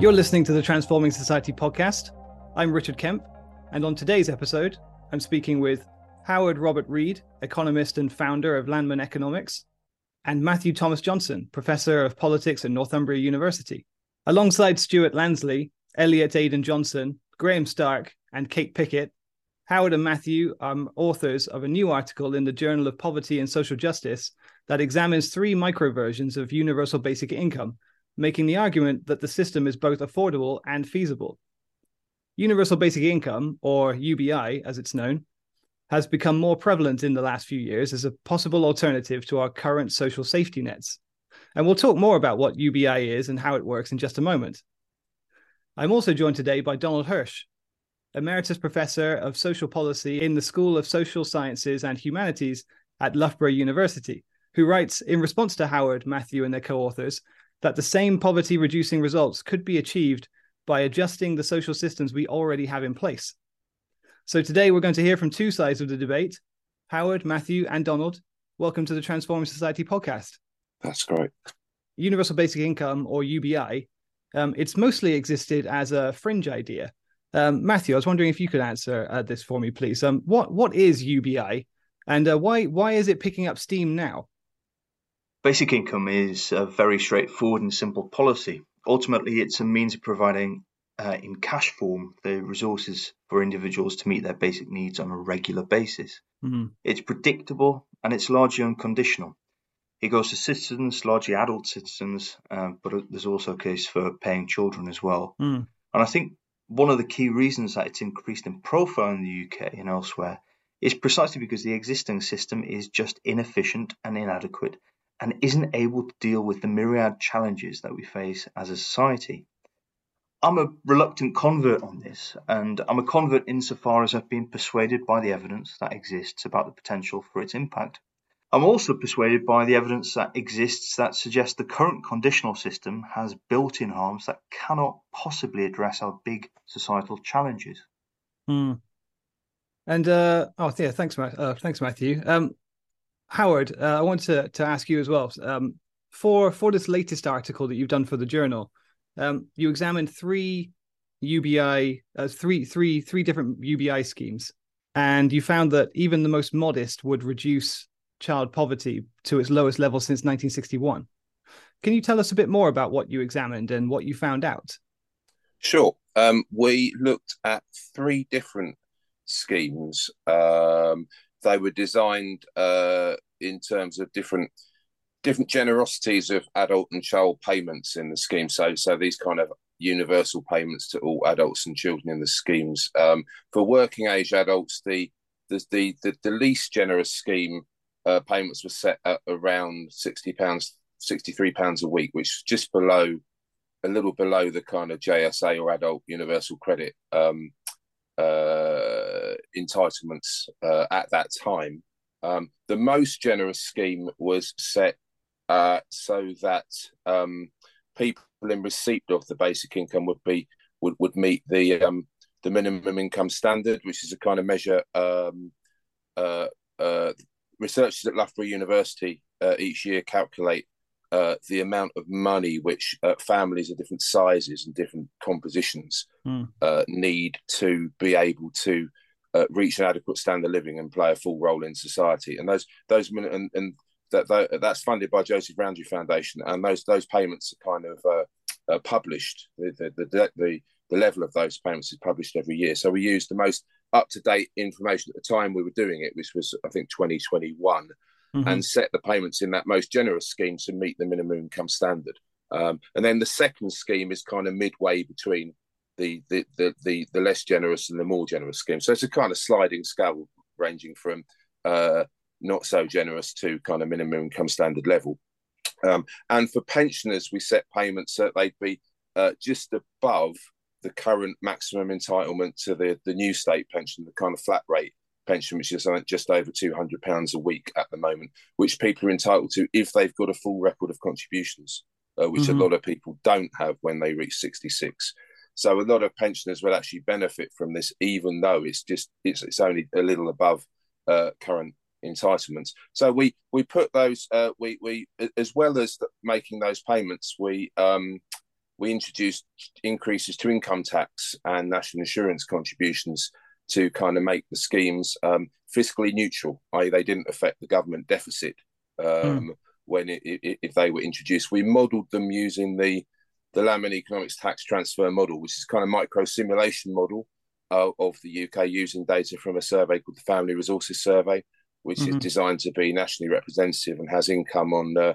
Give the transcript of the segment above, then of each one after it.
You're listening to the Transforming Society podcast. I'm Richard Kemp, and on today's episode, I'm speaking with Howard Robert Reed, economist and founder of Landman Economics, and Matthew Thomas Johnson, professor of politics at Northumbria University. Alongside Stuart Lansley, Elliot Aidan Johnson, Graham Stark, and Kate Pickett, Howard and Matthew are authors of a new article in the Journal of Poverty and Social Justice that examines three microversions of universal basic income making the argument that the system is both affordable and feasible. Universal Basic Income, or UBI as it's known, has become more prevalent in the last few years as a possible alternative to our current social safety nets. And we'll talk more about what UBI is and how it works in just a moment. I'm also joined today by Donald Hirsch, Emeritus Professor of Social Policy in the School of Social Sciences and Humanities at Loughborough University, who writes in response to Howard, Matthew, and their co authors that the same poverty reducing results could be achieved by adjusting the social systems we already have in place. So today we're going to hear from two sides of the debate Howard, Matthew, and Donald. Welcome to the Transforming Society podcast. That's great. Universal Basic Income, or UBI, um, it's mostly existed as a fringe idea. Um, Matthew, I was wondering if you could answer uh, this for me, please. Um, what what is UBI, and uh, why why is it picking up steam now? Basic income is a very straightforward and simple policy. Ultimately, it's a means of providing uh, in cash form the resources for individuals to meet their basic needs on a regular basis. Mm-hmm. It's predictable and it's largely unconditional. It goes to citizens, largely adult citizens, um, but there's also a case for paying children as well. Mm. And I think one of the key reasons that it's increased in profile in the UK and elsewhere is precisely because the existing system is just inefficient and inadequate and isn't able to deal with the myriad challenges that we face as a society. I'm a reluctant convert on this, and I'm a convert insofar as I've been persuaded by the evidence that exists about the potential for its impact. I'm also persuaded by the evidence that exists that suggests the current conditional system has built in harms that cannot possibly address our big societal challenges. Hmm. And uh, oh yeah, thanks. Uh, thanks, Matthew. Um, Howard, uh, I want to, to ask you as well. Um, for for this latest article that you've done for the journal, um, you examined three UBI, uh, three three three different UBI schemes, and you found that even the most modest would reduce child poverty to its lowest level since 1961. Can you tell us a bit more about what you examined and what you found out? Sure. Um, we looked at three different schemes. Um, they were designed uh, in terms of different different generosities of adult and child payments in the scheme. So, so these kind of universal payments to all adults and children in the schemes. Um, for working age adults, the the the, the, the least generous scheme uh, payments were set at around sixty pounds, sixty three pounds a week, which is just below, a little below the kind of JSA or adult universal credit um, uh, entitlements uh, at that time. Um, the most generous scheme was set uh, so that um, people in receipt of the basic income would be would, would meet the um, the minimum income standard, which is a kind of measure. Um, uh, uh, researchers at Loughborough University uh, each year calculate uh, the amount of money which uh, families of different sizes and different compositions mm. uh, need to be able to uh, reach an adequate standard of living and play a full role in society. And those those and, and that, that, that's funded by Joseph Rowntree Foundation, and those those payments are kind of uh, uh, published. The the, the the the level of those payments is published every year. So we use the most up to date information at the time we were doing it, which was I think 2021 mm-hmm. and set the payments in that most generous scheme to meet the minimum income standard. Um, and then the second scheme is kind of midway between the, the the, the the less generous and the more generous scheme. So it's a kind of sliding scale ranging from uh, not so generous to kind of minimum income standard level. Um, and for pensioners, we set payments so they'd be uh, just above the current maximum entitlement to the, the new state pension, the kind of flat rate pension, which is just over £200 a week at the moment, which people are entitled to if they've got a full record of contributions, uh, which mm-hmm. a lot of people don't have when they reach 66. So a lot of pensioners will actually benefit from this, even though it's just it's, it's only a little above uh, current entitlements. So we we put those uh, we we as well as making those payments, we um, we introduced increases to income tax and national insurance contributions to kind of make the schemes um, fiscally neutral, i.e., they didn't affect the government deficit um, mm. when it, it, if they were introduced. We modelled them using the the Landman Economics Tax Transfer Model, which is kind of micro simulation model uh, of the UK using data from a survey called the Family Resources Survey, which mm-hmm. is designed to be nationally representative and has income on uh,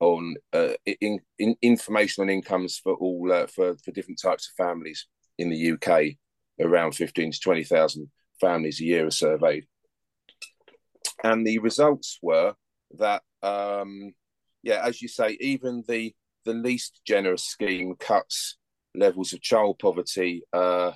on uh, in, in information on incomes for all uh, for for different types of families in the UK. Around fifteen to twenty thousand families a year are surveyed, and the results were that um, yeah, as you say, even the the least generous scheme cuts levels of child poverty uh,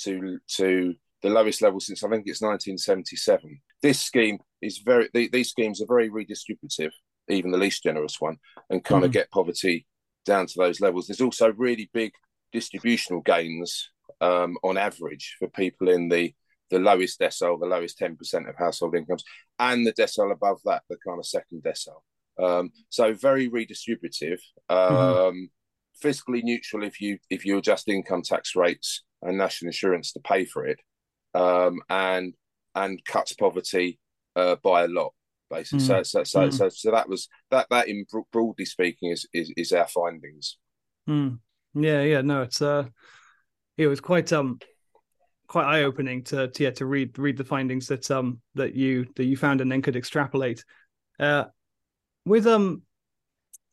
to to the lowest level since I think it's 1977. This scheme is very; these schemes are very redistributive, even the least generous one, and kind mm. of get poverty down to those levels. There's also really big distributional gains um, on average for people in the the lowest decile, the lowest 10% of household incomes, and the decile above that, the kind of second decile. Um, so very redistributive, mm-hmm. um, mm-hmm. fiscally neutral if you if you adjust income tax rates and national insurance to pay for it, um, and and cuts poverty uh, by a lot. Basically, mm. so so so, mm. so so that was that that in broadly speaking is is, is our findings. Mm. Yeah, yeah, no, it's uh, it was quite um quite eye opening to to yeah to read read the findings that um that you that you found and then could extrapolate. Uh, with um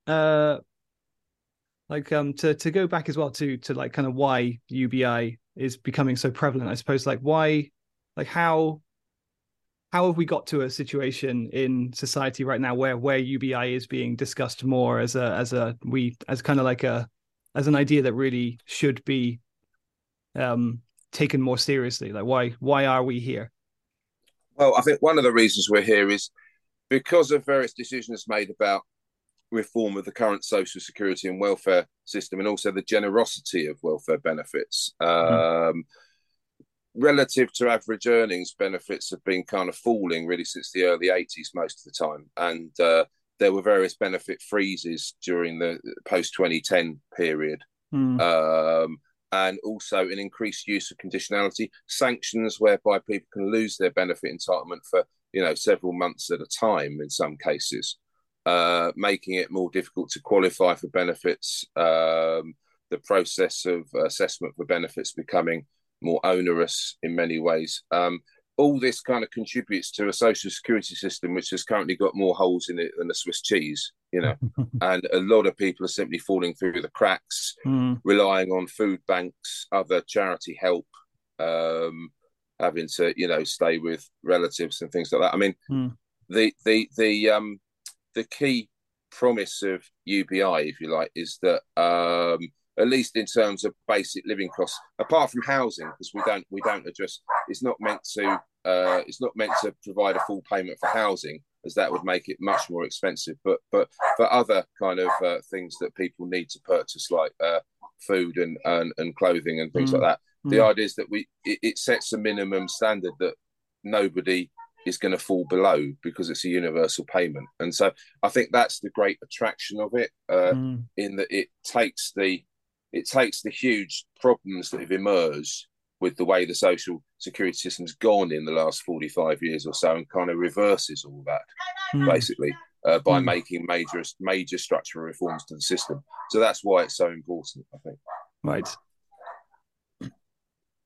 uh like um to to go back as well to to like kind of why UBI is becoming so prevalent. I suppose like why like how how have we got to a situation in society right now where where UBI is being discussed more as a as a we as kind of like a as an idea that really should be um taken more seriously like why why are we here well i think one of the reasons we're here is because of various decisions made about reform of the current social security and welfare system and also the generosity of welfare benefits mm. um, relative to average earnings benefits have been kind of falling really since the early 80s most of the time and uh, there were various benefit freezes during the post 2010 period mm. um, and also an increased use of conditionality sanctions whereby people can lose their benefit entitlement for you know several months at a time in some cases, uh, making it more difficult to qualify for benefits. Um, the process of assessment for benefits becoming more onerous in many ways. Um, all this kind of contributes to a social security system which has currently got more holes in it than a Swiss cheese, you know. and a lot of people are simply falling through the cracks, mm. relying on food banks, other charity help, um, having to you know stay with relatives and things like that. I mean, mm. the the the um the key promise of UBI, if you like, is that um, at least in terms of basic living costs, apart from housing, because we don't we don't address. It's not meant to uh, it's not meant to provide a full payment for housing, as that would make it much more expensive. But but for other kind of uh, things that people need to purchase, like uh, food and, and and clothing and things mm. like that, the mm. idea is that we it, it sets a minimum standard that nobody is going to fall below because it's a universal payment. And so I think that's the great attraction of it, uh, mm. in that it takes the it takes the huge problems that have emerged with the way the social security system's gone in the last 45 years or so and kind of reverses all that mm. basically uh, by mm. making major major structural reforms to the system. So that's why it's so important, I think. Right.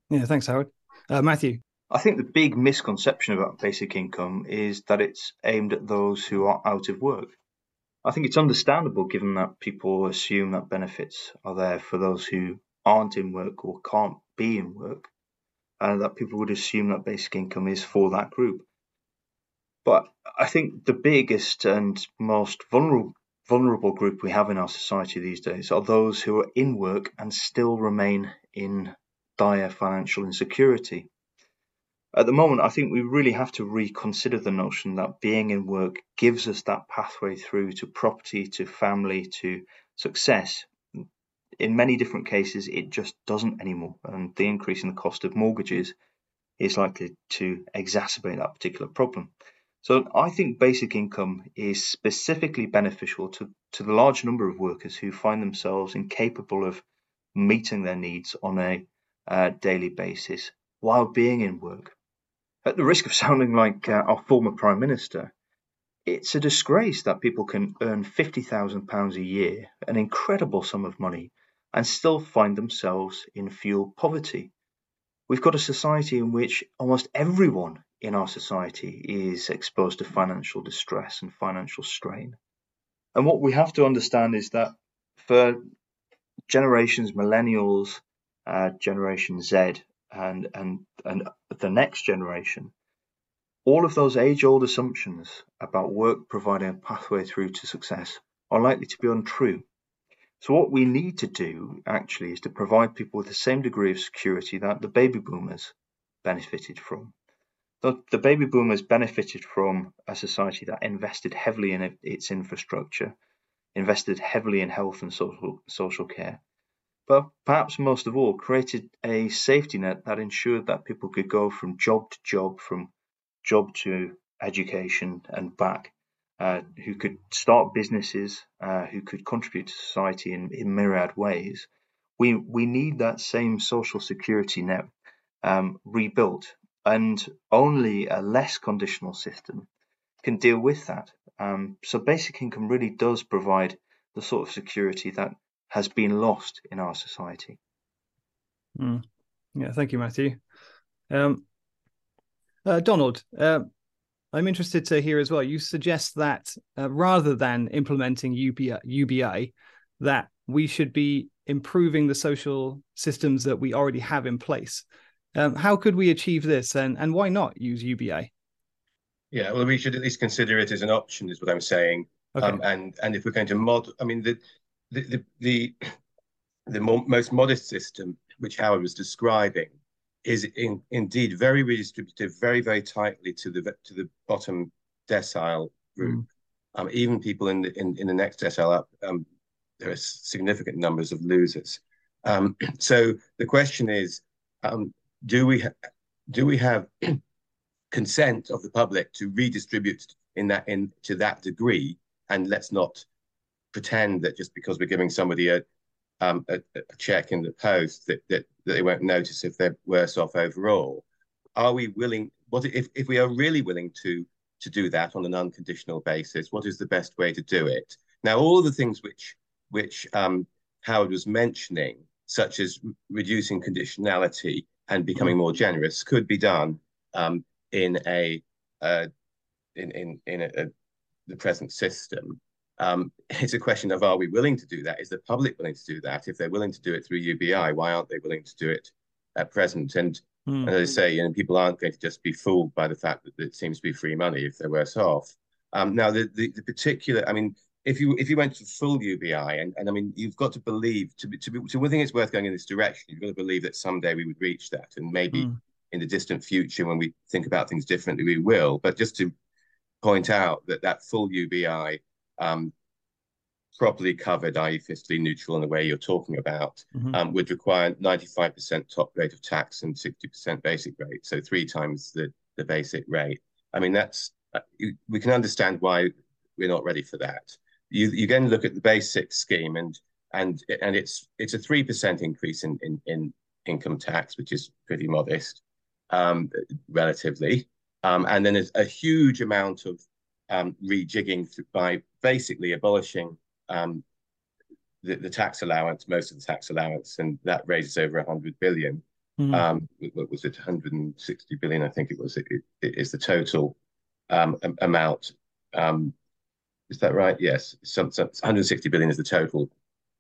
Yeah, thanks, Howard. Uh, Matthew. I think the big misconception about basic income is that it's aimed at those who are out of work. I think it's understandable given that people assume that benefits are there for those who aren't in work or can't be in work, and that people would assume that basic income is for that group. But I think the biggest and most vulnerable vulnerable group we have in our society these days are those who are in work and still remain in dire financial insecurity. At the moment, I think we really have to reconsider the notion that being in work gives us that pathway through to property, to family, to success. In many different cases, it just doesn't anymore, and the increase in the cost of mortgages is likely to exacerbate that particular problem. So I think basic income is specifically beneficial to, to the large number of workers who find themselves incapable of meeting their needs on a uh, daily basis while being in work. At the risk of sounding like uh, our former Prime Minister, it's a disgrace that people can earn £50,000 a year, an incredible sum of money, and still find themselves in fuel poverty. We've got a society in which almost everyone in our society is exposed to financial distress and financial strain. And what we have to understand is that for generations, millennials, uh, Generation Z, and, and, and the next generation, all of those age old assumptions about work providing a pathway through to success are likely to be untrue. So, what we need to do actually is to provide people with the same degree of security that the baby boomers benefited from. The, the baby boomers benefited from a society that invested heavily in its infrastructure, invested heavily in health and social, social care, but perhaps most of all, created a safety net that ensured that people could go from job to job, from job to education and back uh, who could start businesses, uh, who could contribute to society in, in myriad ways. We we need that same social security net um, rebuilt, and only a less conditional system can deal with that. Um, so basic income really does provide the sort of security that has been lost in our society. Mm. Yeah, thank you, Matthew. Um, uh, Donald, uh, I'm interested to hear as well. You suggest that uh, rather than implementing UBI, UBI, that we should be improving the social systems that we already have in place. Um, how could we achieve this, and and why not use UBI? Yeah, well, we should at least consider it as an option, is what I'm saying. Okay. Um, and and if we're going to mod, I mean the the the the, most modest system, which Howard was describing, is in, indeed very redistributive, very very tightly to the to the bottom decile group. Mm. Um, even people in the in, in the next decile up, um, there are significant numbers of losers. Um, so the question is, um, do we do we have consent of the public to redistribute in that in to that degree? And let's not pretend that just because we're giving somebody a um, a, a, check in the post that, that, that they won't notice if they're worse off overall. Are we willing? What if, if we are really willing to to do that on an unconditional basis? What is the best way to do it? Now, all the things which which um, Howard was mentioning, such as reducing conditionality and becoming more generous, could be done um, in a uh, in in in a, a, the present system. Um, it's a question of are we willing to do that? Is the public willing to do that? If they're willing to do it through UBI, why aren't they willing to do it at present? And, mm. as I say, you know, people aren't going to just be fooled by the fact that it seems to be free money if they're worse off. Um, now, the, the, the particular, I mean, if you if you went to full UBI, and, and I mean, you've got to believe to be to be to think it's worth going in this direction. You've got to believe that someday we would reach that, and maybe mm. in the distant future, when we think about things differently, we will. But just to point out that that full UBI um, properly covered, i.e., fiscally neutral in the way you're talking about, mm-hmm. um, would require 95% top rate of tax and 60% basic rate, so three times the, the basic rate. I mean, that's uh, we can understand why we're not ready for that. You you then look at the basic scheme, and and and it's it's a three percent increase in, in in income tax, which is pretty modest, um, relatively. Um, and then there's a huge amount of um, rejigging by basically abolishing um, the, the, tax allowance, most of the tax allowance, and that raises over 100 billion. Mm. Um, what was it, 160 billion? I think it was. It, it, it is the total um, amount. Um, is that right? Yes, some, some 160 billion is the total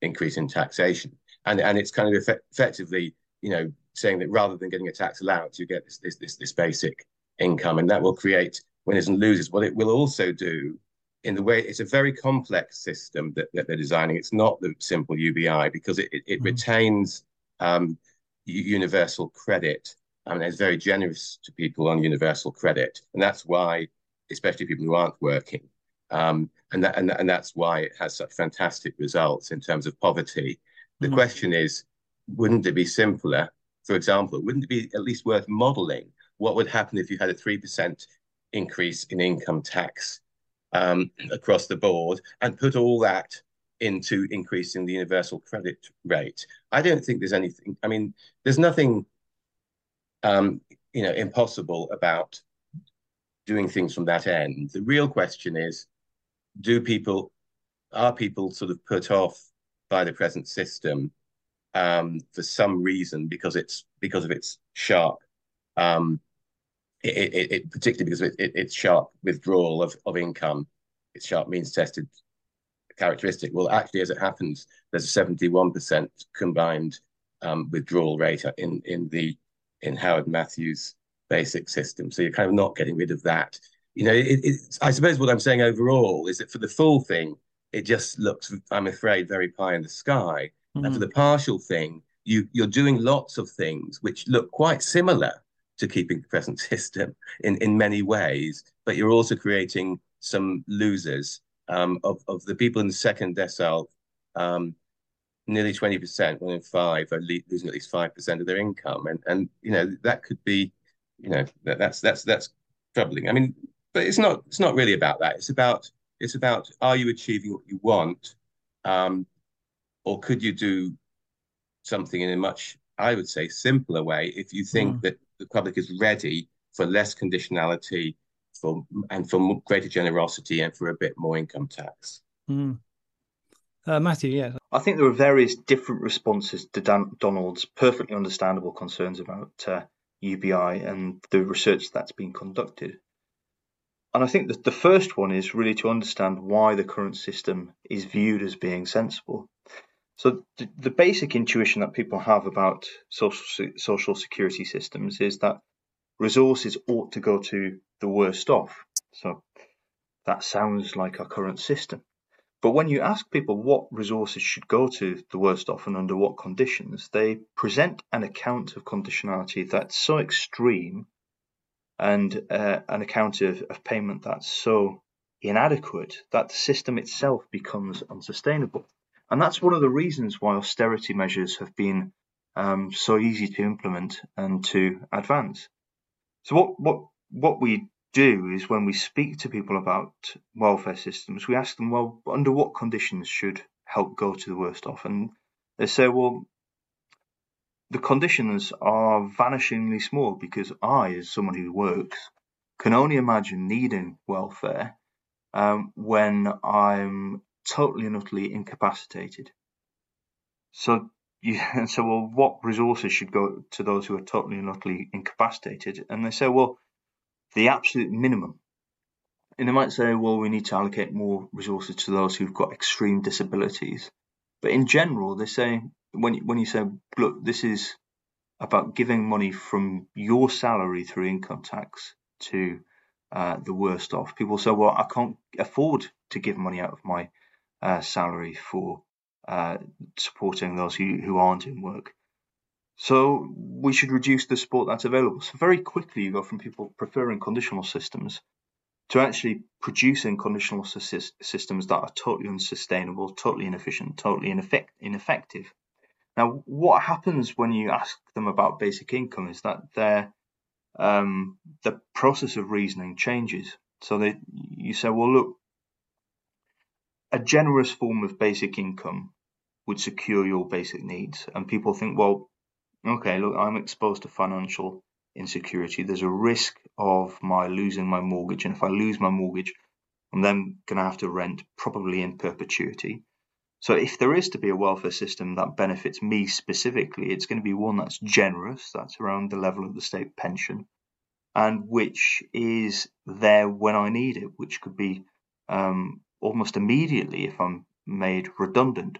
increase in taxation, and and it's kind of effect, effectively, you know, saying that rather than getting a tax allowance, you get this this this, this basic income, and that will create winners and losers. What it will also do in the way it's a very complex system that, that they're designing. It's not the simple UBI because it, it, it mm. retains um, universal credit. I mean, it's very generous to people on universal credit, and that's why, especially people who aren't working, um, and that and, and that's why it has such fantastic results in terms of poverty. The mm. question is, wouldn't it be simpler? For example, wouldn't it be at least worth modelling what would happen if you had a three percent increase in income tax um, across the board and put all that into increasing the universal credit rate. I don't think there's anything. I mean, there's nothing, um, you know, impossible about doing things from that end. The real question is, do people, are people sort of put off by the present system um, for some reason because it's because of its sharp, um, it, it, it, particularly because of it, its sharp withdrawal of, of income, its sharp means tested characteristic. Well, actually, as it happens, there's a 71% combined um, withdrawal rate in in the in Howard Matthews basic system. So you're kind of not getting rid of that. You know, it, I suppose what I'm saying overall is that for the full thing, it just looks, I'm afraid, very pie in the sky. Mm. And for hmm. the partial thing, you you're doing lots of things which look quite similar to keeping the present system in in many ways, but you're also creating some losers um, of of the people in the second decile. Um, nearly 20%, one in five are losing at least 5% of their income. And, and, you know, that could be, you know, that, that's, that's, that's troubling. I mean, but it's not, it's not really about that. It's about, it's about, are you achieving what you want? Um, or could you do something in a much, I would say, simpler way if you think mm. that the public is ready for less conditionality for and for greater generosity and for a bit more income tax. Mm. Uh, Matthew, yeah. I think there are various different responses to Dan- Donald's perfectly understandable concerns about uh, UBI and the research that's been conducted. And I think that the first one is really to understand why the current system is viewed as being sensible. So the, the basic intuition that people have about social social security systems is that resources ought to go to the worst off. So that sounds like our current system. But when you ask people what resources should go to the worst off and under what conditions, they present an account of conditionality that's so extreme and uh, an account of, of payment that's so inadequate that the system itself becomes unsustainable. And that's one of the reasons why austerity measures have been um, so easy to implement and to advance. So what what what we do is when we speak to people about welfare systems, we ask them, well, under what conditions should help go to the worst off? And they say, well, the conditions are vanishingly small because I, as someone who works, can only imagine needing welfare um, when I'm totally and utterly incapacitated. So you so well, what resources should go to those who are totally and utterly incapacitated? And they say, well, the absolute minimum. And they might say, well, we need to allocate more resources to those who've got extreme disabilities. But in general, they say when when you say, look, this is about giving money from your salary through income tax to uh, the worst off. People say, well, I can't afford to give money out of my uh, salary for uh, supporting those who, who aren't in work. So we should reduce the support that's available. So very quickly you go from people preferring conditional systems to actually producing conditional systems that are totally unsustainable, totally inefficient, totally ineffect- ineffective. Now, what happens when you ask them about basic income is that their um, the process of reasoning changes. So they, you say, well, look, a generous form of basic income would secure your basic needs, and people think, well, okay, look, I'm exposed to financial insecurity. There's a risk of my losing my mortgage. And if I lose my mortgage, I'm then going to have to rent probably in perpetuity. So if there is to be a welfare system that benefits me specifically, it's going to be one that's generous, that's around the level of the state pension, and which is there when I need it, which could be um, almost immediately if I'm made redundant.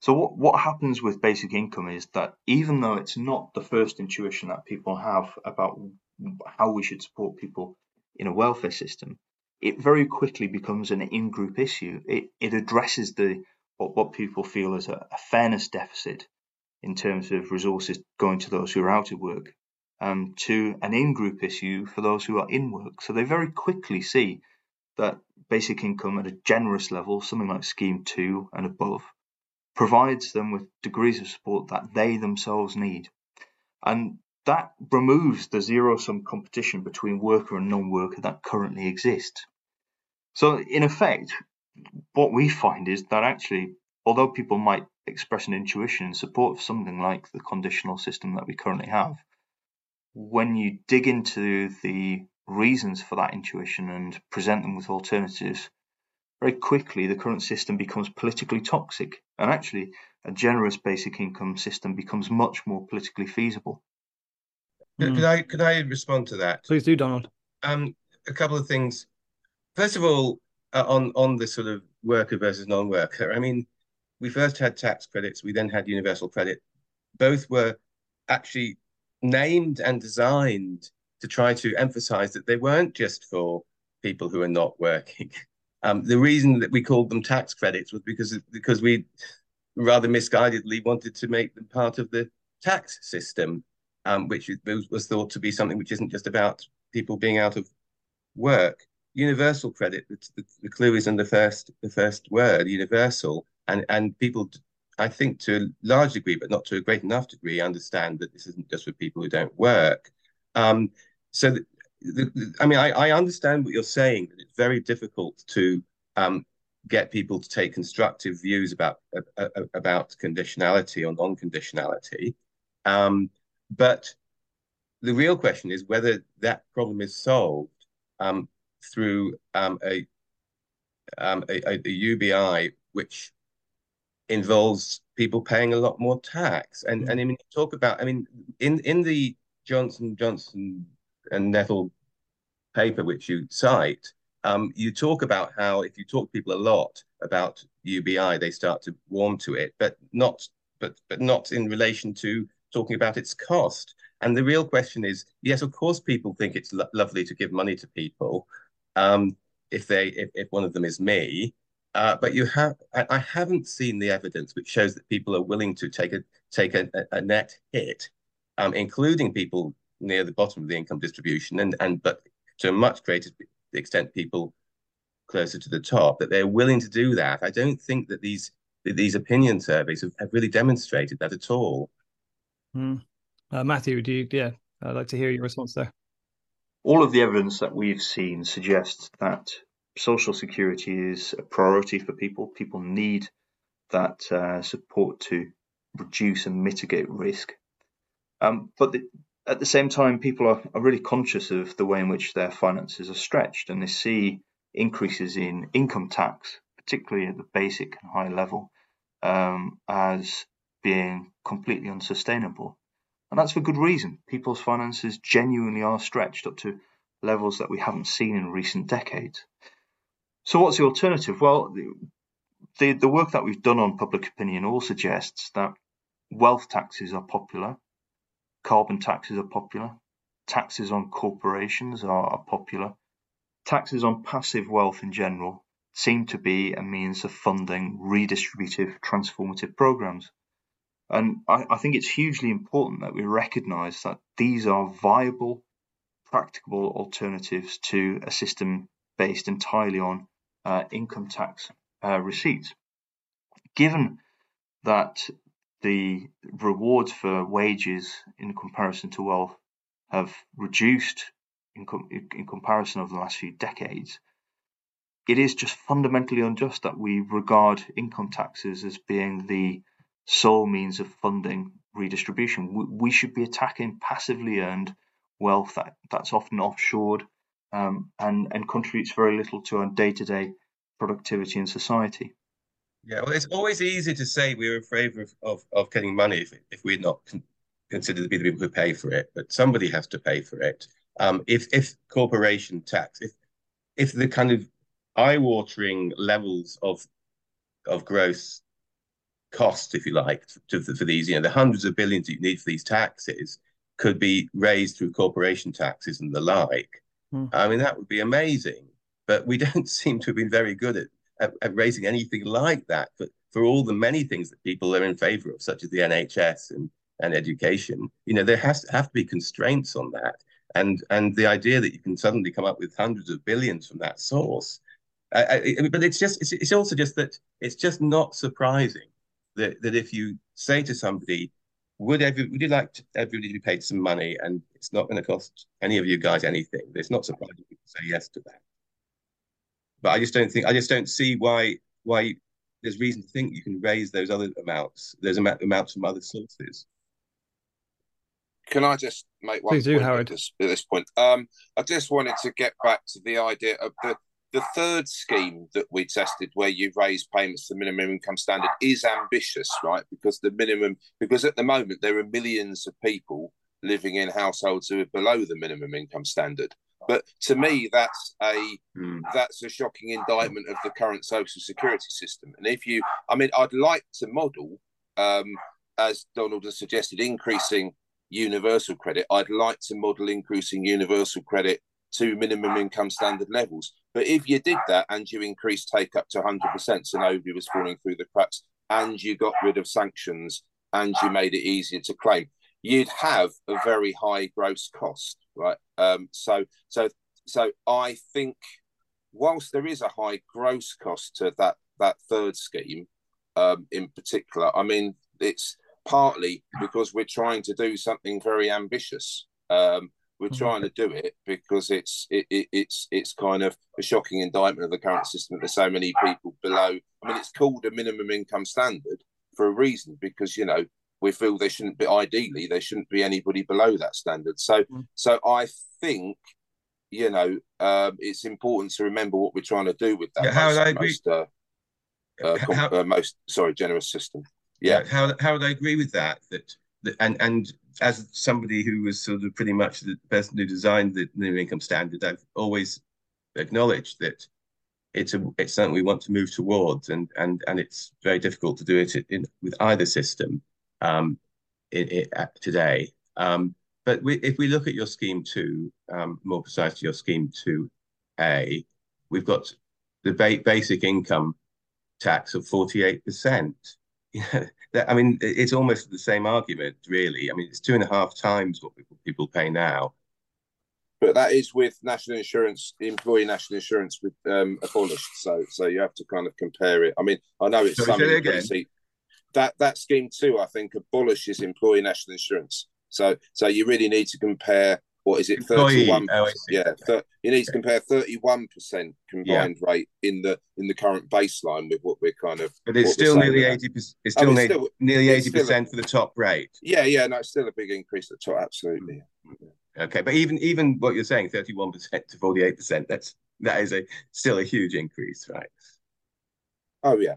So what, what happens with basic income is that even though it's not the first intuition that people have about how we should support people in a welfare system, it very quickly becomes an in-group issue. It, it addresses the what, what people feel as a, a fairness deficit in terms of resources going to those who are out of work um, to an in-group issue for those who are in work. So they very quickly see that basic income at a generous level, something like Scheme 2 and above, provides them with degrees of support that they themselves need. And that removes the zero sum competition between worker and non worker that currently exists. So, in effect, what we find is that actually, although people might express an intuition in support of something like the conditional system that we currently have, when you dig into the reasons for that intuition and present them with alternatives, very quickly the current system becomes politically toxic. And actually, a generous basic income system becomes much more politically feasible. Mm. Could I could I respond to that? Please do, Donald. Um, a couple of things. First of all, uh, on on the sort of worker versus non-worker. I mean, we first had tax credits, we then had universal credit. Both were actually named and designed to try to emphasize that they weren't just for people who are not working. Um, the reason that we called them tax credits was because because we rather misguidedly wanted to make them part of the tax system, um, which was thought to be something which isn't just about people being out of work. Universal credit, the, the, clue is in the first the first word, universal, and and people, I think, to a large degree, but not to a great enough degree, understand that this isn't just for people who don't work. Um, so, the, the, I mean, I, I understand what you're saying. That it's very difficult to um, get people to take constructive views about uh, about conditionality or non-conditionality. Um, but the real question is whether that problem is solved um, through um, a, um, a, a, UBI which involves people paying a lot more tax. And mm. and I mean, talk about I mean, in in the Johnson Johnson and Nettle paper which you cite, um, you talk about how if you talk to people a lot about UBI, they start to warm to it, but not but but not in relation to talking about its cost. And the real question is, yes, of course, people think it's lo lovely to give money to people um, if they if, if one of them is me. Uh, but you have I, I, haven't seen the evidence which shows that people are willing to take a take a, a net hit, um, including people near the bottom of the income distribution and and but to a much greater extent people closer to the top that they're willing to do that. I don't think that these these opinion surveys have, have really demonstrated that at all. Mm. Uh, Matthew, do you? Yeah, I'd like to hear your response there. All of the evidence that we've seen suggests that social security is a priority for people. People need that uh, support to reduce and mitigate risk. Um, but the, at the same time, people are, are really conscious of the way in which their finances are stretched and they see increases in income tax, particularly at the basic and high level, um, as being completely unsustainable. And that's for good reason. People's finances genuinely are stretched up to levels that we haven't seen in recent decades. So, what's the alternative? Well, the, the work that we've done on public opinion all suggests that wealth taxes are popular, Carbon taxes are popular. Taxes on corporations are, are popular. Taxes on passive wealth in general seem to be a means of funding redistributive, transformative programs. And I, I think it's hugely important that we recognize that these are viable, practicable alternatives to a system based entirely on uh, income tax uh, receipts. Given that the rewards for wages in comparison to wealth have reduced in, com- in comparison over the last few decades, it is just fundamentally unjust that we regard income taxes as being the sole means of funding redistribution. We, should be attacking passively earned wealth that, that's often offshored um, and, and contributes very little to our day to day productivity in society. Yeah, well, it's always easy to say we're in favour of, of, of, getting money if, if we're not con considered to be the people who pay for it, but somebody has to pay for it. Um, if if corporation tax, if if the kind of eye-watering levels of of gross cost, if you like, to, for these, you know, the hundreds of billions you need for these taxes could be raised through corporation taxes and the like. Mm. I mean, that would be amazing. But we don't seem to have been very good at at, at raising anything like that for, for all the many things that people are in favor of, such as the NHS and, and education. You know, there has to have to be constraints on that. And, and the idea that you can suddenly come up with hundreds of billions from that source. I, I, but it's just it's, it's also just that it's just not surprising that, that if you say to somebody, would every would you like to, everybody to be paid some money and it's not going to cost any of you guys anything? It's not surprising people say yes to that but I just don't think I just don't see why why there's reason to think you can raise those other amounts, those amount, amounts from other sources. Can I just make one Please do, Howard. At this, at this point? Um, I just wanted to get back to the idea of the the third scheme that we tested, where you raise payments to the minimum income standard, is ambitious, right? Because the minimum, because at the moment there are millions of people living in households who are below the minimum income standard. But to me, that's a mm. that's a shocking indictment of the current social security system. And if you, I mean, I'd like to model, um, as Donald has suggested, increasing universal credit. I'd like to model increasing universal credit to minimum income standard levels. But if you did that and you increased take up to 100%, so nobody was falling through the cracks, and you got rid of sanctions and you made it easier to claim, you'd have a very high gross cost, right? Um, so, so, so I think whilst there is a high gross cost to that that third scheme, um, in particular, I mean, it's partly because we're trying to do something very ambitious. Um, we're mm-hmm. trying to do it because it's it, it, it's it's kind of a shocking indictment of the current system that there's so many people below. I mean, it's called a minimum income standard for a reason because you know we feel they shouldn't be ideally there shouldn't be anybody below that standard. So mm-hmm. so I think you know um, it's important to remember what we're trying to do with that. Yeah, how most, I agree. Most, uh, uh, how, uh, most sorry generous system. Yeah. yeah, how how would I agree with that? That and and as somebody who was sort of pretty much the person who designed the new income standard, I've always acknowledged that it's a it's something we want to move towards, and and and it's very difficult to do it in, with either system um, in, in, today. Um, but we, if we look at your scheme two, um, more precisely your scheme two A, we've got the ba basic income tax of forty eight percent. I mean, it's almost the same argument, really. I mean, it's two and a half times what people, people pay now. But that is with national insurance, employee national insurance with um, abolished. So, so you have to kind of compare it. I mean, I know it's some it that that scheme too. I think abolishes employee national insurance. So, so you really need to compare what is it, thirty one? Oh, yeah, you need to compare thirty one percent combined yeah. rate in the in the current baseline with what we're kind of. But it's still nearly eighty percent. It's still, I mean, still nearly eighty percent for the top rate. Yeah, yeah, no, it's still a big increase at the top. Absolutely. Mm-hmm. Okay, but even even what you're saying, thirty one percent to forty eight percent, that's that is a still a huge increase, right? Oh yeah.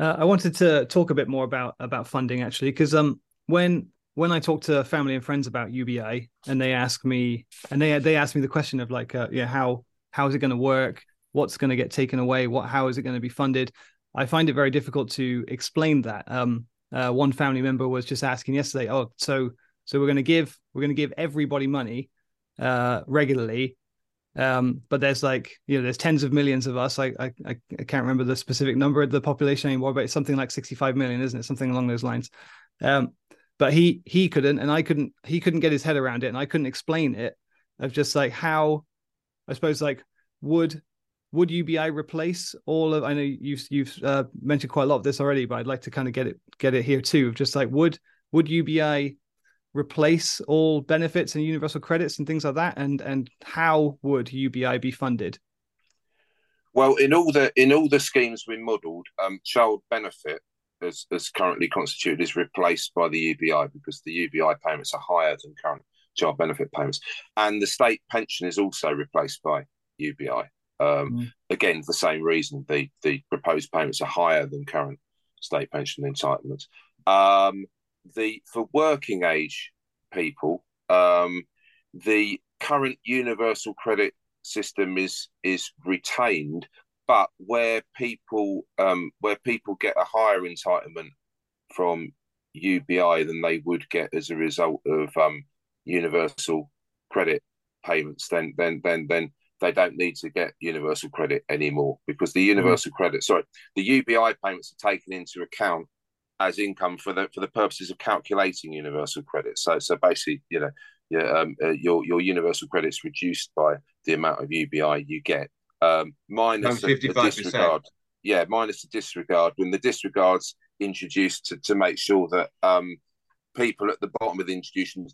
Uh, I wanted to talk a bit more about about funding actually, because um when when I talk to family and friends about UBI and they ask me and they they ask me the question of like uh, yeah how how is it going to work? What's going to get taken away? What how is it going to be funded? I find it very difficult to explain that. Um, uh, one family member was just asking yesterday oh so so we're going to give we're going to give everybody money uh, regularly um, but there's like you know there's tens of millions of us. I, I I can't remember the specific number of the population anymore but it's something like 65 million isn't it? Something along those lines. Um, but he he couldn't and i couldn't he couldn't get his head around it and i couldn't explain it of just like how i suppose like would would ubi replace all of i know you've you've uh, mentioned quite a lot of this already but i'd like to kind of get it get it here too Of just like would would ubi replace all benefits and universal credits and things like that and and how would ubi be funded well in all the in all the schemes we modeled um child benefit as, as currently constituted is replaced by the UBI because the UBI payments are higher than current child benefit payments. And the state pension is also replaced by UBI. Um, mm. Again, the same reason the, the proposed payments are higher than current state pension entitlements. Um, the for working age people, um, the current universal credit system is is retained, but where people um, where people get a higher entitlement from UBI than they would get as a result of um, universal credit payments, then then then then they don't need to get universal credit anymore because the mm-hmm. universal mm. credit, sorry, the UBI payments are taken into account as income for the for the purposes of calculating universal credit. So so basically, you know, yeah, um, uh, your your universal credit is reduced by the amount of UBI you get um, minus the, the disregard. Yeah, minus the disregard when the disregard's introduced to, to make sure that um, people at the bottom of the institution,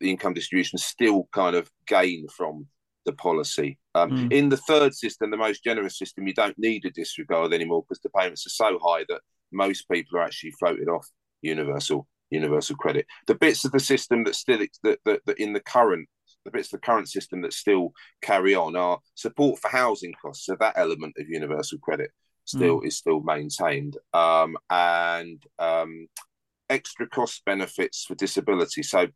the income distribution, still kind of gain from the policy. Um, mm. In the third system, the most generous system, you don't need a disregard anymore because the payments are so high that most people are actually floated off universal universal credit. The bits of the system that still that, that, that in the current the bits of the current system that still carry on are support for housing costs. So that element of universal credit still mm. is still maintained, um, and um, extra cost benefits for disability. So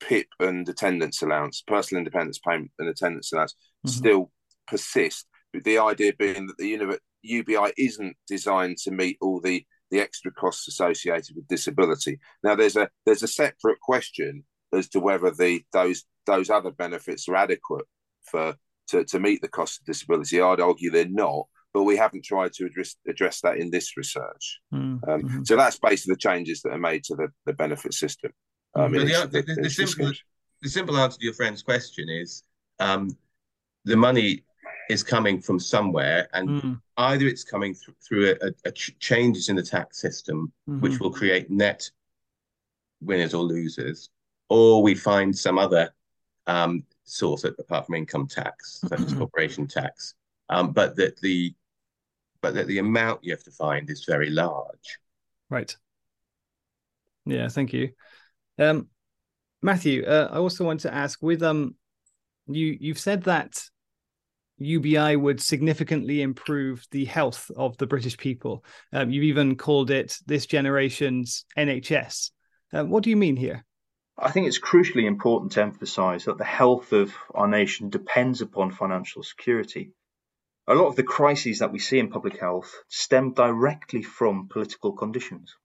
PIP and attendance allowance, personal independence payment and attendance allowance mm-hmm. still persist. The idea being that the UBI isn't designed to meet all the the extra costs associated with disability. Now, there's a there's a separate question as to whether the those those other benefits are adequate for to, to meet the cost of disability. I'd argue they're not, but we haven't tried to address address that in this research. Mm-hmm. Um, so that's basically the changes that are made to the, the benefit system. Um, the, the, the, the simple, the simple answer to your friend's question is um, the money is coming from somewhere, and mm. either it's coming th- through a, a, ch- changes in the tax system, mm-hmm. which will create net winners or losers, or we find some other um, source apart from income tax, such as corporation tax. Um, but that the but that the amount you have to find is very large. Right. Yeah, thank you. Um, Matthew, uh, I also want to ask with um you you've said that UBI would significantly improve the health of the British people. Um, you've even called it this generation's NHS. Um, what do you mean here? I think it's crucially important to emphasise that the health of our nation depends upon financial security. A lot of the crises that we see in public health stem directly from political conditions.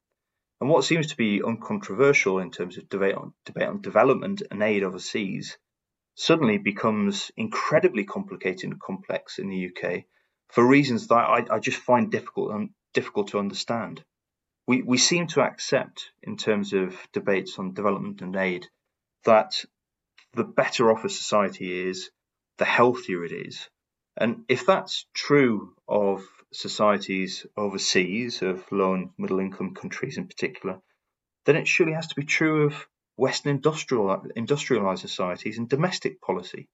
And what seems to be uncontroversial in terms of debate on, debate on development and aid overseas suddenly becomes incredibly complicated and complex in the UK for reasons that I, I just find difficult um, difficult to understand. We we seem to accept in terms of debates on development and aid that the better off a society is, the healthier it is. And if that's true of societies overseas, of low and middle income countries in particular, then it surely has to be true of Western industrial, industrialized societies and domestic policy.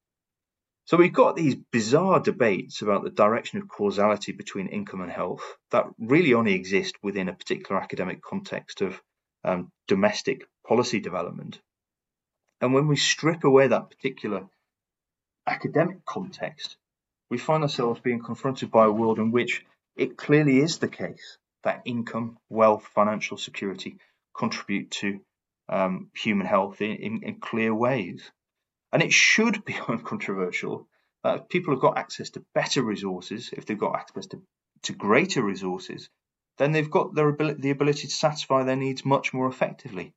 So we've got these bizarre debates about the direction of causality between income and health that really only exist within a particular academic context of um, domestic policy development. And when we strip away that particular academic context, we find ourselves being confronted by a world in which it clearly is the case that income, wealth, financial security contribute to um, human health in, in, in, clear ways. And it should be uncontroversial if people have got access to better resources, if they've got access to, to greater resources, then they've got their ability, the ability to satisfy their needs much more effectively.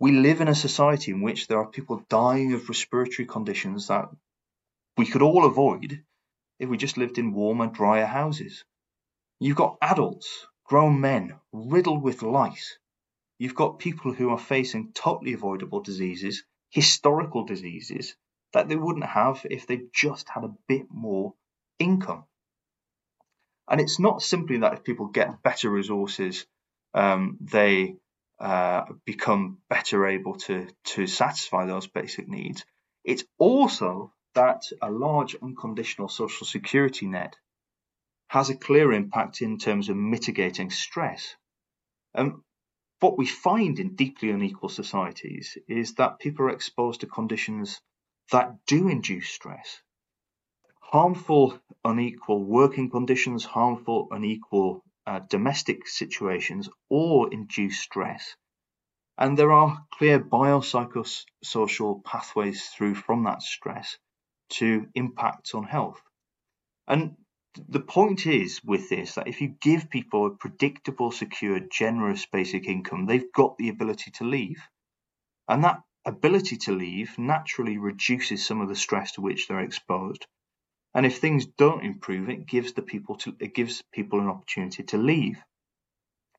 We live in a society in which there are people dying of respiratory conditions that we could all avoid if we just lived in warmer, drier houses. You've got adults, grown men, riddled with lice, You've got people who are facing totally avoidable diseases, historical diseases that they wouldn't have if they just had a bit more income. And it's not simply that if people get better resources, um, they uh, become better able to, to satisfy those basic needs. It's also that a large unconditional social security net has a clear impact in terms of mitigating stress. Um, what we find in deeply unequal societies is that people are exposed to conditions that do induce stress. Harmful, unequal working conditions, harmful, unequal uh, domestic situations all induce stress. And there are clear biopsychosocial pathways through from that stress to impacts on health. And the point is with this that if you give people a predictable, secure, generous basic income, they've got the ability to leave. And that ability to leave naturally reduces some of the stress to which they're exposed. And if things don't improve, it gives the people to it gives people an opportunity to leave.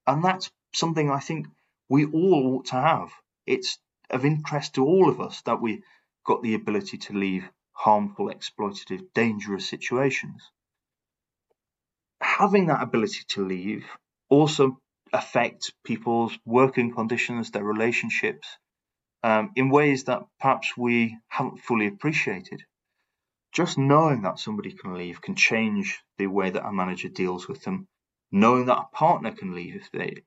And that's something I think we all ought to have. It's of interest to all of us that we've got the ability to leave harmful, exploitative, dangerous situations having that ability to leave also affect people's working conditions, their relationships, um, in ways that perhaps we haven't fully appreciated. just knowing that somebody can leave can change the way that a manager deals with them. Knowing that a partner can leave if they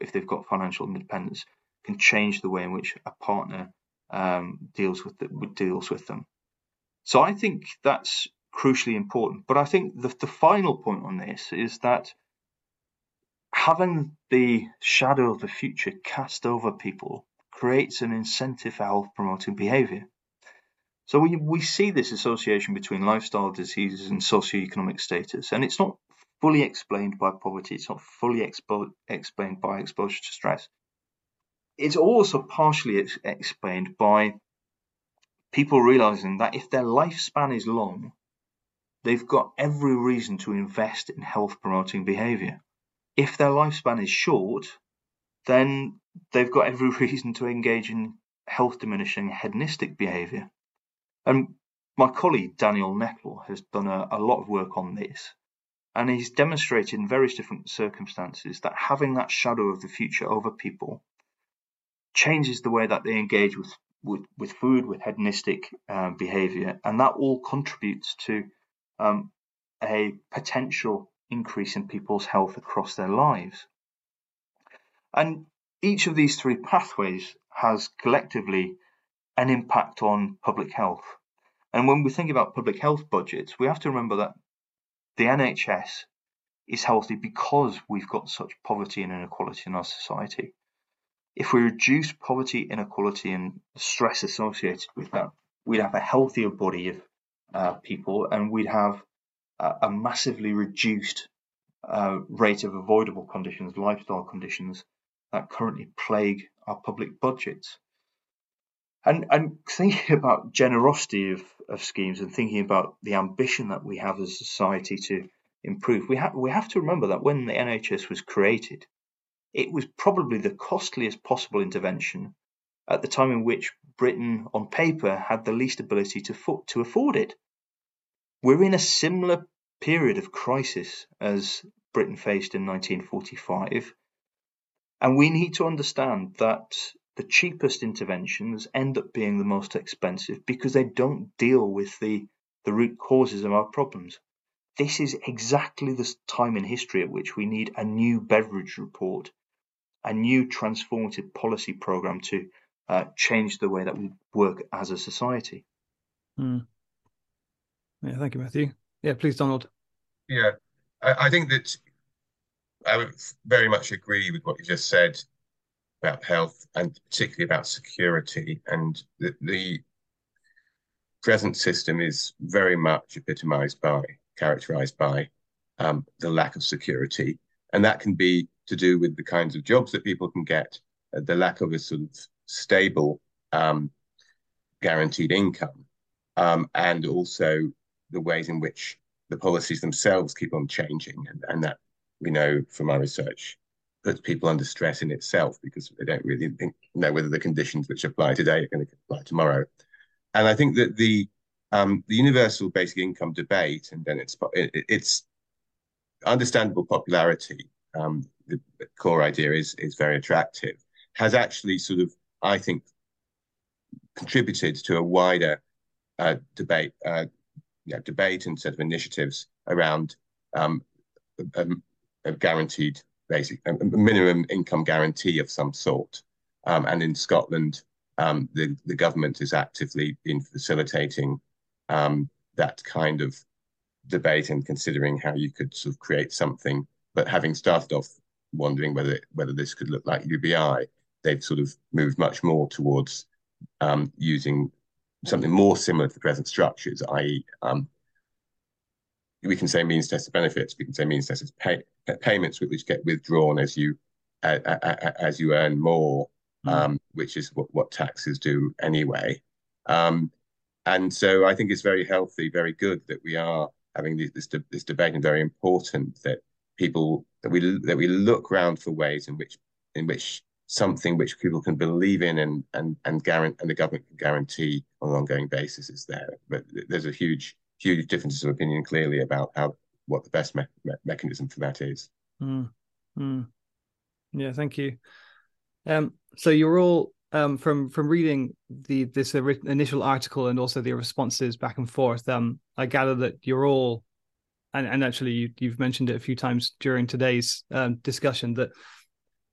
if they've got financial independence can change the way in which a partner um, deals with the, deals with them. So I think that's crucially important. But I think the, the final point on this is that having the shadow of the future cast over people creates an incentive for health promoting behavior. So we, we see this association between lifestyle diseases and socioeconomic status, and it's not fully explained by poverty, it's not fully expo- explained by exposure to stress. It's also partially ex- explained by people realizing that if their lifespan is long, they've got every reason to invest in health promoting behavior. If their lifespan is short, then they've got every reason to engage in health diminishing hedonistic behavior. And my colleague Daniel Nettle has done a, a lot of work on this, and he's demonstrated in various different circumstances that having that shadow of the future over people changes the way that they engage with with, with food, with hedonistic uh, behavior, and that all contributes to um, a potential increase in people's health across their lives. And each of these three pathways has collectively an impact on public health. And when we think about public health budgets, we have to remember that the NHS is healthy because we've got such poverty and inequality in our society. If we reduce poverty, inequality, and stress associated with that, we'd have a healthier body of uh, people and we'd have uh, a massively reduced uh, rate of avoidable conditions, lifestyle conditions that currently plague our public budgets. And, and thinking about generosity of, of schemes and thinking about the ambition that we have as a society to improve, we, have we have to remember that when the NHS was created, it was probably the costliest possible intervention at the time in which Britain, on paper, had the least ability to, fo- to afford it. We're in a similar period of crisis as Britain faced in 1945, and we need to understand that the cheapest interventions end up being the most expensive because they don't deal with the, the root causes of our problems. This is exactly the time in history at which we need a new Beveridge report, a new transformative policy program to uh, change the way that we work as a society. Mm. Yeah, thank you, Matthew. Yeah, please, Donald. Yeah, I, I think that I would very much agree with what you just said about health and particularly about security. And the, the present system is very much epitomized by, characterized by um, the lack of security. And that can be to do with the kinds of jobs that people can get, uh, the lack of a sort of stable, um, guaranteed income, um, and also the ways in which the policies themselves keep on changing. And, and that we know from our research puts people under stress in itself because they don't really think, know whether the conditions which apply today are going to apply tomorrow. And I think that the um, the universal basic income debate and then its its understandable popularity, um, the, core idea is is very attractive, has actually sort of I think contributed to a wider uh, debate uh, yeah, debate and set of initiatives around um, a, a guaranteed basic a minimum income guarantee of some sort. Um, and in Scotland, um, the the government is actively in facilitating um, that kind of debate and considering how you could sort of create something. But having started off wondering whether whether this could look like UBI, they've sort of moved much more towards um, using something more similar to the present structures, i.e., um, we can say means tested benefits, we can say means tested pay, payments which get withdrawn as you uh, as you earn more, mm. um, which is what, what taxes do anyway. Um, and so I think it's very healthy, very good that we are having this this debate, and very important that people that we that we look around for ways in which in which something which people can believe in and and and guarantee and the government can guarantee on an ongoing basis is there. But there's a huge huge differences of opinion clearly about how what the best me- me- mechanism for that is. Mm. Mm. Yeah, thank you. Um, so you're all um, from from reading the this initial article and also the responses back and forth, um, I gather that you're all, and, and actually you, you've mentioned it a few times during today's um, discussion that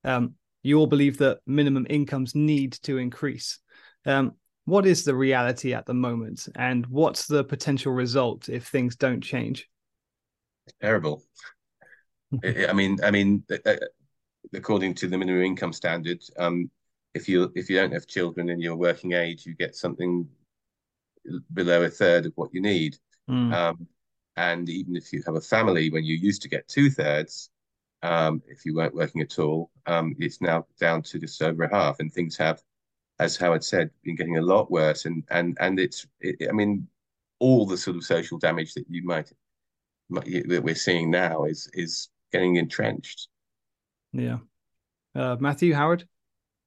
um, you all believe that minimum incomes need to increase. Um, what is the reality at the moment, and what's the potential result if things don't change? Terrible. I mean, I mean, uh, uh, according to the minimum income standard, um, if you if you don't have children in your working age, you get something below a third of what you need. Mm. Um, and even if you have a family, when you used to get two thirds, um, if you weren't working at all, um, it's now down to just over a half. And things have, as Howard said, been getting a lot worse. And and and it's, it, I mean, all the sort of social damage that you might, might that we're seeing now is is getting entrenched. Yeah, uh, Matthew Howard.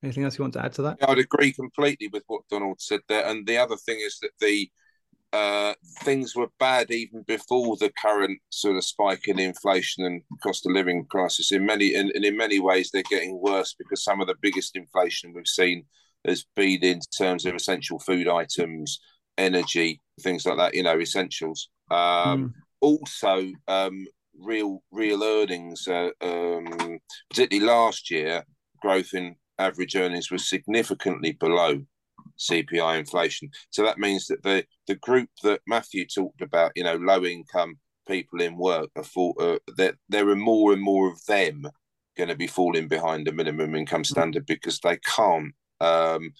Anything else you want to add to that? I'd agree completely with what Donald said there. And the other thing is that the uh, things were bad even before the current sort of spike in inflation and cost of living crisis. In many and, and in many ways, they're getting worse because some of the biggest inflation we've seen has been in terms of essential food items, energy, things like that. You know, essentials. Um, mm. Also, um, real real earnings, uh, um, particularly last year, growth in average earnings was significantly below CPI inflation. So that means that the the group that Matthew talked about, you know, low income people in work, are for, uh, that there are more and more of them going to be falling behind the minimum income standard because they can't um,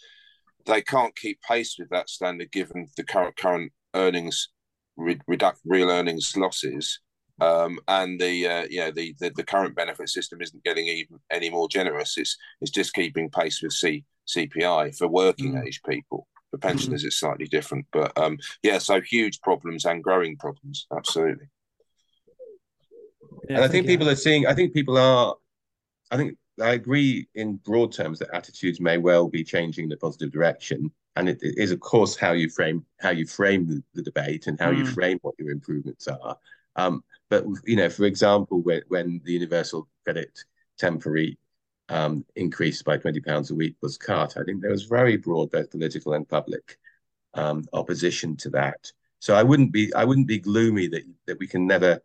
they can't keep pace with that standard given the current current earnings re- reduct real earnings losses um, and the uh, you know the, the, the current benefit system isn't getting even any more generous. It's it's just keeping pace with C, CPI for working mm. age people. For pensioners, mm. it's slightly different, but um, yeah, so huge problems and growing problems. Absolutely. Yeah, and I think yeah. people are seeing. I think people are. I think I agree in broad terms that attitudes may well be changing in a positive direction, and it, it is, of course, how you frame how you frame the, the debate and how mm. you frame what your improvements are. Um, but you know, for example, when, when the universal credit temporary um, increase by twenty pounds a week was cut, I think there was very broad, both political and public, um, opposition to that. So I wouldn't be I wouldn't be gloomy that that we can never,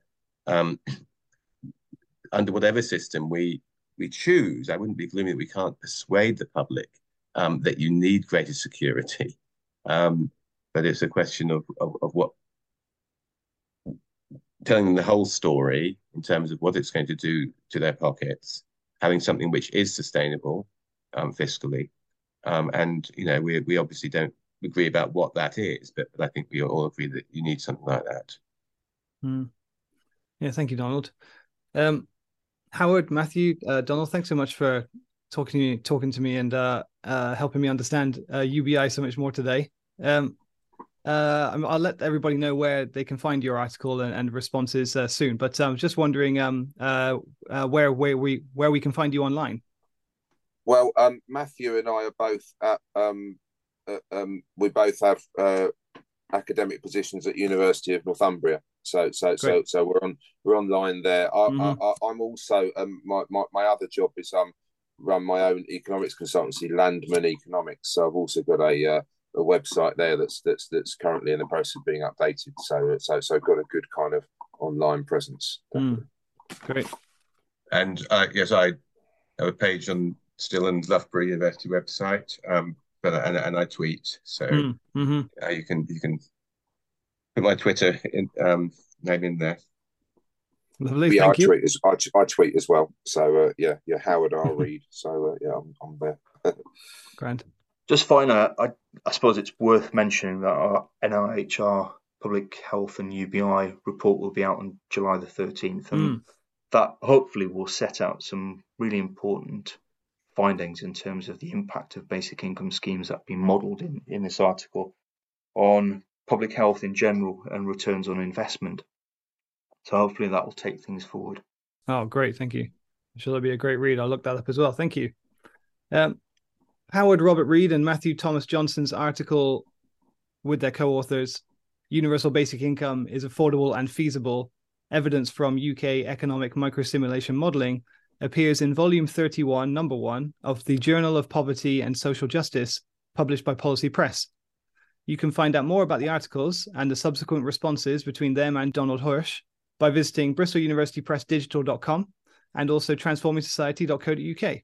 um, under whatever system we we choose, I wouldn't be gloomy that we can't persuade the public um, that you need greater security. Um, but it's a question of, of, of what telling them the whole story in terms of what it's going to do to their pockets, having something which is sustainable um, fiscally. Um, and, you know, we, we obviously don't agree about what that is, but, but I think we all agree that you need something like that. Mm. Yeah, thank you, Donald. Um, Howard, Matthew, uh, Donald, thanks so much for talking to me, talking to me and uh, uh, helping me understand UBI uh, so much more today. Um, uh, I'll let everybody know where they can find your article and, and responses uh, soon. But I'm um, just wondering um, uh, uh, where where we where we can find you online. Well, um, Matthew and I are both at. Um, uh, um, we both have uh, academic positions at University of Northumbria. So so Great. so so we're on we're online there. I, mm-hmm. I, am also um, my, my my other job is um run my own economics consultancy, Landman Economics. So I've also got a a website there that's that's that's currently in the process of being updated. So so so got a good kind of online presence. Mm, great. And uh, yes, I have a page on Still and Loughborough University website, um, but and, and I tweet, so mm, mm-hmm. uh, you can you can put my Twitter in, um, name in there. Lovely, yeah, thank I you. Tweet as, I, I tweet as well. So uh, yeah, yeah, Howard R. Reed. So uh, yeah, I'm, I'm there. Grand. Just finally, I, I suppose it's worth mentioning that our NIHR Public Health and UBI report will be out on July the 13th, and mm. that hopefully will set out some really important findings in terms of the impact of basic income schemes that have been modelled in, in this article on public health in general and returns on investment. So hopefully that will take things forward. Oh, great. Thank you. I'm sure that'll be a great read. I'll look that up as well. Thank you. Um, Howard Robert Reed and Matthew Thomas Johnson's article with their co authors, Universal Basic Income is Affordable and Feasible Evidence from UK Economic Microsimulation Modelling, appears in volume 31, number 1 of the Journal of Poverty and Social Justice, published by Policy Press. You can find out more about the articles and the subsequent responses between them and Donald Hirsch by visiting bristol university press digital.com and also transformingsociety.co.uk.